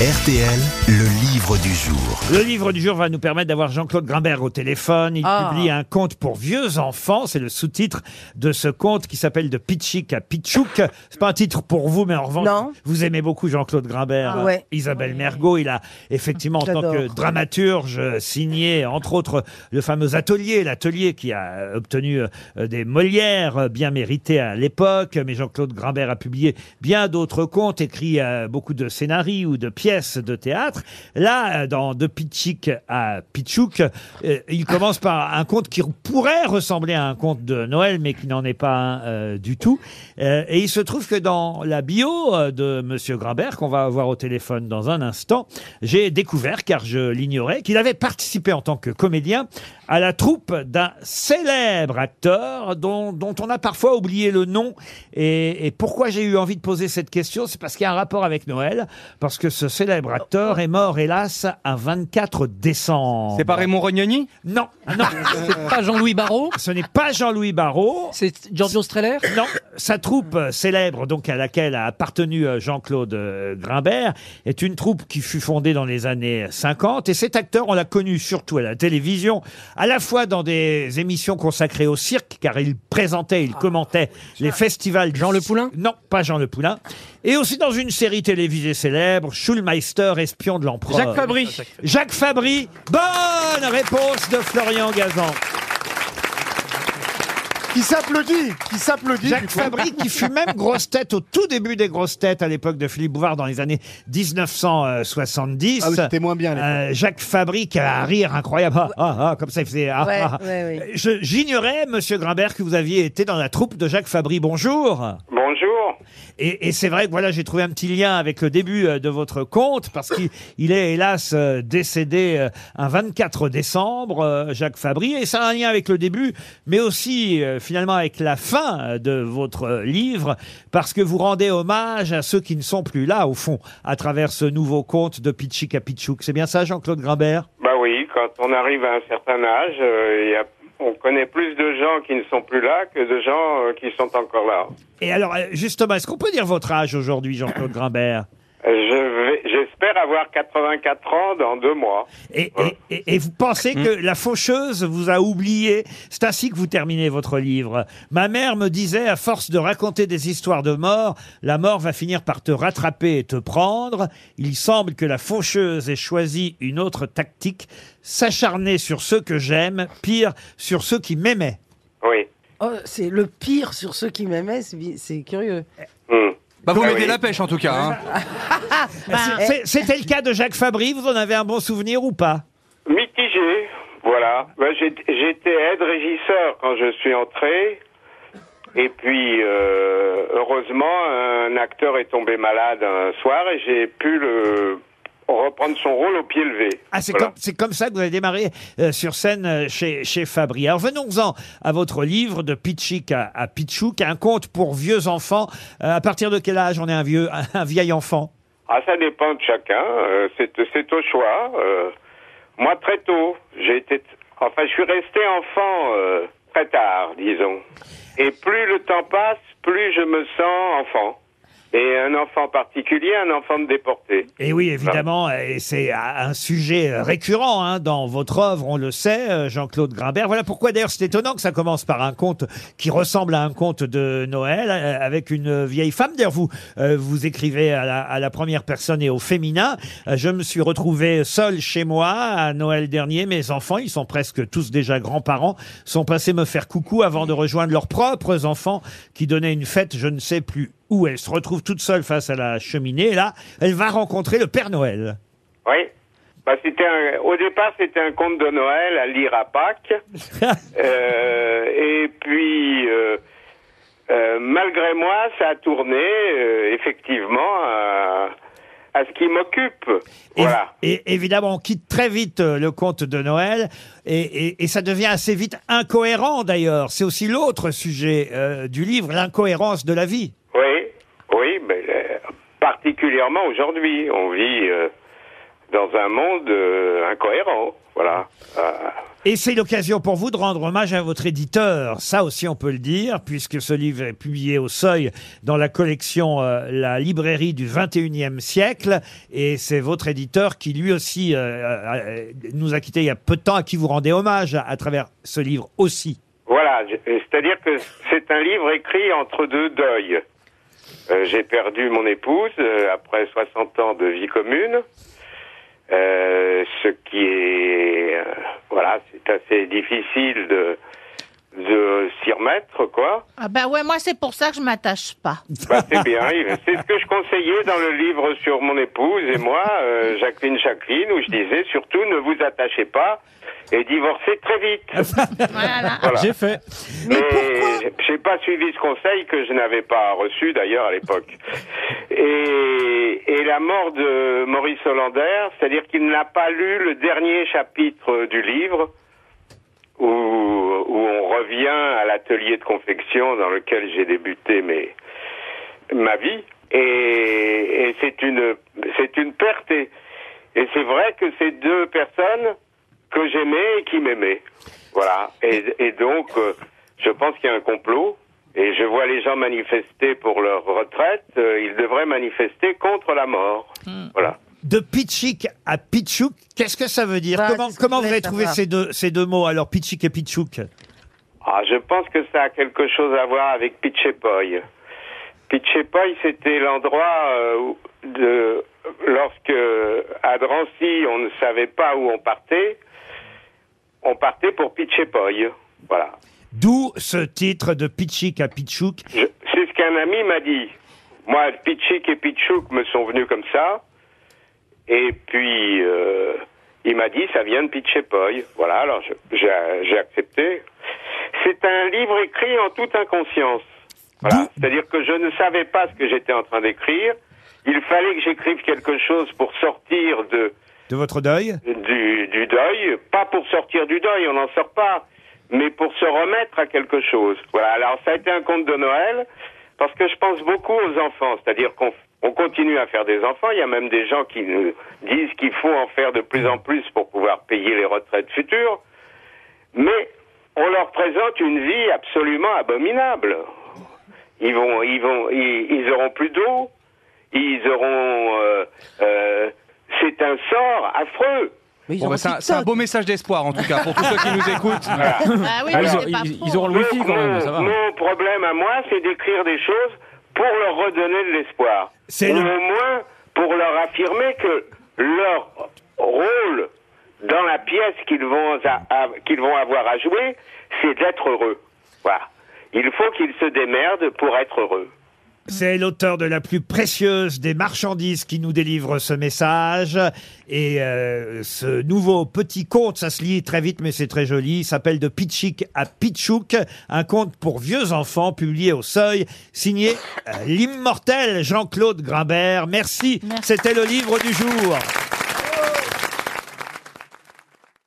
RTL, le livre du jour. Le livre du jour va nous permettre d'avoir Jean-Claude Grimbert au téléphone. Il Ah. publie un conte pour vieux enfants. C'est le sous-titre de ce conte qui s'appelle De Pitchik à Pitchouk. C'est pas un titre pour vous, mais en revanche, Non. vous aimez beaucoup Jean-Claude Grimbert. Ah ouais. Isabelle Mergot, il a effectivement en tant J'adore. que dramaturge signé, entre autres, le fameux atelier, l'atelier qui a obtenu euh, des Molières euh, bien mérités à l'époque. Mais Jean-Claude Grimbert a publié bien d'autres contes, écrit euh, beaucoup de scénarios ou de pièces de théâtre. Là, euh, dans De Pitchik à Pitchouk, euh, il commence par un conte qui pourrait ressembler à un conte de Noël, mais qui n'en est pas un euh, du tout. Et il se trouve que dans la bio de Monsieur Grimbert, qu'on va avoir au téléphone dans un instant, j'ai découvert, car je l'ignorais, qu'il avait participé en tant que comédien à la troupe d'un célèbre acteur dont, dont on a parfois oublié le nom. Et, et pourquoi j'ai eu envie de poser cette question C'est parce qu'il y a un rapport avec Noël, parce que ce célèbre acteur est mort, hélas, un 24 décembre. C'est pas Raymond Rognoni? Non, non, C'est pas Jean-Louis Barrault? Ce n'est pas Jean-Louis Barrault. C'est Giorgio Streller? Non, sa troupe euh, célèbre, donc à laquelle a appartenu euh, Jean-Claude euh, Grimbert, est une troupe qui fut fondée dans les années 50. Et cet acteur, on l'a connu surtout à la télévision, à la fois dans des émissions consacrées au cirque, car il présentait, il commentait les festivals. Jean Le Poulain? Non, pas Jean Le Poulain. Et aussi dans une série télévisée célèbre, Schulmeister, espion de l'empereur. Jacques Fabry. Jacques Fabry. Bonne réponse de Florian Gazan. Qui s'applaudit Qui s'applaudit Jacques coup. Fabry, qui fut même grosse tête au tout début des grosses têtes à l'époque de Philippe Bouvard dans les années 1970. Ah oui, c'était moins bien, à l'époque. Euh, Jacques Fabry qui a un rire incroyable. Ah, ah, ah, comme ça, il faisait. ah, Ouais, ah. ouais, ouais. Je- J'ignorais, monsieur Grimbert, que vous aviez été dans la troupe de Jacques Fabry. Bonjour. Bonjour. Et, et c'est vrai que voilà, j'ai trouvé un petit lien avec le début euh, de votre conte parce qu'il il est hélas euh, décédé euh, un 24 décembre, euh, Jacques Fabry, et ça a un lien avec le début, mais aussi euh, finalement avec la fin euh, de votre euh, livre parce que vous rendez hommage à ceux qui ne sont plus là au fond à travers ce nouveau conte de Pitchik à Pitchouk. C'est bien ça, Jean-Claude Grimbert? Bah oui, quand on arrive à un certain âge, euh, il y a, on connaît plus de gens qui ne sont plus là que de gens euh, qui sont encore là. Et alors euh, justement, est-ce qu'on peut dire votre âge aujourd'hui, Jean-Claude Grimbert? Je vais, j'espère avoir 84 ans dans deux mois. Et, et- et- et vous pensez que la faucheuse vous a oublié? C'est ainsi que vous terminez votre livre. Ma mère me disait, à force de raconter des histoires de mort, la mort va finir par te rattraper et te prendre. Il semble que la faucheuse ait choisi une autre tactique, s'acharner sur ceux que j'aime, pire, sur ceux qui m'aimaient. Oui. Oh, c'est le pire sur ceux qui m'aimaient, c'est bi- c'est curieux. Hmm. Bah vous Ah mettez oui. la pêche en tout cas. hein. C'est- c'est- C'était le cas de Jacques Fabry, vous en avez un bon souvenir ou pas? Mitigé, voilà. Bah, j'ai- J'étais aide-régisseur quand je suis entré. Et puis, euh, heureusement, un acteur est tombé malade un soir et j'ai pu le reprendre son rôle au pied levé. Ah, c'est Voilà. comme, c'est comme ça que vous avez démarré euh, sur scène euh, chez, chez Fabry. Alors venons-en à votre livre de Pitchik à, à Pitchouk, un conte pour vieux enfants. Euh, à partir de quel âge on est un vieux, un, vieil enfant? Ah, ça dépend de chacun. euh, c'est, c'est au choix. euh. moi, très tôt, j'ai été. Enfin, je suis resté enfant euh, très tard, disons. Et plus le temps passe, plus je me sens enfant. Et un enfant particulier, un enfant de déporté. Et oui, évidemment, et c'est un sujet euh, récurrent hein, dans votre œuvre, on le sait, euh, Jean-Claude Grimbert. Voilà pourquoi d'ailleurs c'est étonnant que ça commence par un conte qui ressemble à un conte de Noël euh, avec une vieille femme. D'ailleurs, vous euh, vous écrivez à la, à la première personne et au féminin. Euh, je me suis retrouvé seul chez moi à Noël dernier. Mes enfants, ils sont presque tous déjà grands-parents, sont passés me faire coucou avant de rejoindre leurs propres enfants qui donnaient une fête, je ne sais plus où. Elle se retrouve toute seule face à la cheminée. Et là, elle va rencontrer le Père Noël. Oui. Bah, c'était un- au départ, c'était un conte de Noël à lire à Pâques. Euh, et puis, euh, euh, malgré moi, ça a tourné euh, effectivement à, à ce qui m'occupe. Et, Voilà. et évidemment, on quitte très vite euh, le conte de Noël et, et- et ça devient assez vite incohérent d'ailleurs. C'est aussi l'autre sujet euh, du livre, l'incohérence de la vie. Oui, oui, mais euh, particulièrement aujourd'hui, on vit euh, dans un monde euh, incohérent. Voilà. Euh, Et c'est l'occasion pour vous de rendre hommage à votre éditeur. Ça aussi, on peut le dire, puisque ce livre est publié au seuil dans la collection euh, La librairie du 21e siècle. Et c'est votre éditeur qui, lui aussi, euh, nous a quittés il y a peu de temps, à qui vous rendez hommage à, à travers ce livre aussi. Voilà, c'est-à-dire que c'est un livre écrit entre deux deuils. Euh, J'ai perdu mon épouse euh, après 60 ans de vie commune, euh, ce qui est, euh, voilà, c'est assez difficile de de s'y remettre, quoi. Ah bah ouais, moi c'est pour ça que je m'attache pas. Bah, c'est bien, c'est ce que je conseillais dans le livre sur mon épouse et moi, euh, Jacqueline Jacqueline, où je disais surtout ne vous attachez pas et divorcez très vite. Voilà. Voilà. J'ai fait. Mais pourquoi j'ai pas suivi ce conseil que je n'avais pas reçu d'ailleurs à l'époque. Et, et la mort de Maurice Hollander, c'est-à-dire qu'il n'a pas lu le dernier chapitre du livre où, où on revient à l'atelier de confection dans lequel j'ai débuté mes, ma vie. Et, et c'est une c'est une perte. Et, et c'est vrai que c'est deux personnes que j'aimais et qui m'aimaient. Voilà. Et, et donc, euh, je pense qu'il y a un complot. Et je vois les gens manifester pour leur retraite. euh, ils devraient manifester contre la mort. Voilà. De Pitchik à Pitchouk, qu'est-ce que ça veut dire Bah, Comment, c'est ce que comment je vous voulais avez trouvé savoir. ces deux, ces deux mots alors, Pitchik et Pitchouk Ah, je pense que ça a quelque chose à voir avec Pitchepoy. Pitchepoy, c'était l'endroit euh, où- de lorsque à Drancy, on ne savait pas où on partait. On partait pour Pitchepoy. Voilà. D'où ce titre de Pitchik à Pitchouk. Je- C'est ce qu'un ami m'a dit. Moi, Pitchik et Pitchouk me sont venus comme ça. Et puis, euh, il m'a dit, ça vient de Pitchepoy. Voilà, alors j'ai accepté. C'est un livre écrit en toute inconscience. Voilà. C'est-à-dire que je ne savais pas ce que j'étais en train d'écrire. Il fallait que j'écrive quelque chose pour sortir de, De votre deuil du, du deuil, pas pour sortir du deuil, on n'en sort pas, mais pour se remettre à quelque chose. Voilà, alors ça a été un conte de Noël, parce que je pense beaucoup aux enfants, c'est-à-dire qu'on on continue à faire des enfants, il y a même des gens qui nous disent qu'il faut en faire de plus en plus pour pouvoir payer les retraites futures, mais on leur présente une vie absolument abominable. Ils vont, ils vont, ils, ils auront plus d'eau, ils auront, euh, euh, c'est un sort affreux. Bon, bah, c'est un- beau message d'espoir en tout cas pour tous ceux qui nous écoutent. Ah oui, Ah, ils, auront le wifi quand même, ça va. mon problème à moi, c'est d'écrire des choses pour leur redonner de l'espoir. C'est Ou le- au moins pour leur affirmer que leur rôle dans la pièce qu'ils vont, qu'ils avoir à jouer, c'est d'être heureux. Voilà. Il faut qu'ils se démerdent pour être heureux. C'est l'auteur de la plus précieuse des marchandises qui nous délivre ce message. Et euh, ce nouveau petit conte, ça se lit très vite, mais c'est très joli, s'appelle De Pitchik à Pitchouk, un conte pour vieux enfants publié au seuil, signé euh, l'immortel Jean-Claude Grimbert. Merci, Merci. c'était le livre du jour.